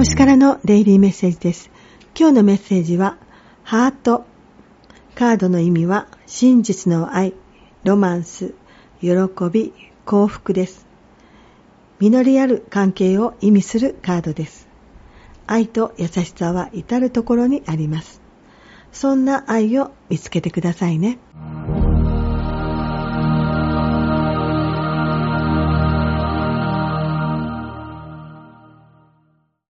星からのデイリーメッセージです。今日のメッセージは、ハート。カードの意味は、真実の愛、ロマンス、喜び、幸福です。実りある関係を意味するカードです。愛と優しさは至るところにあります。そんな愛を見つけてくださいね。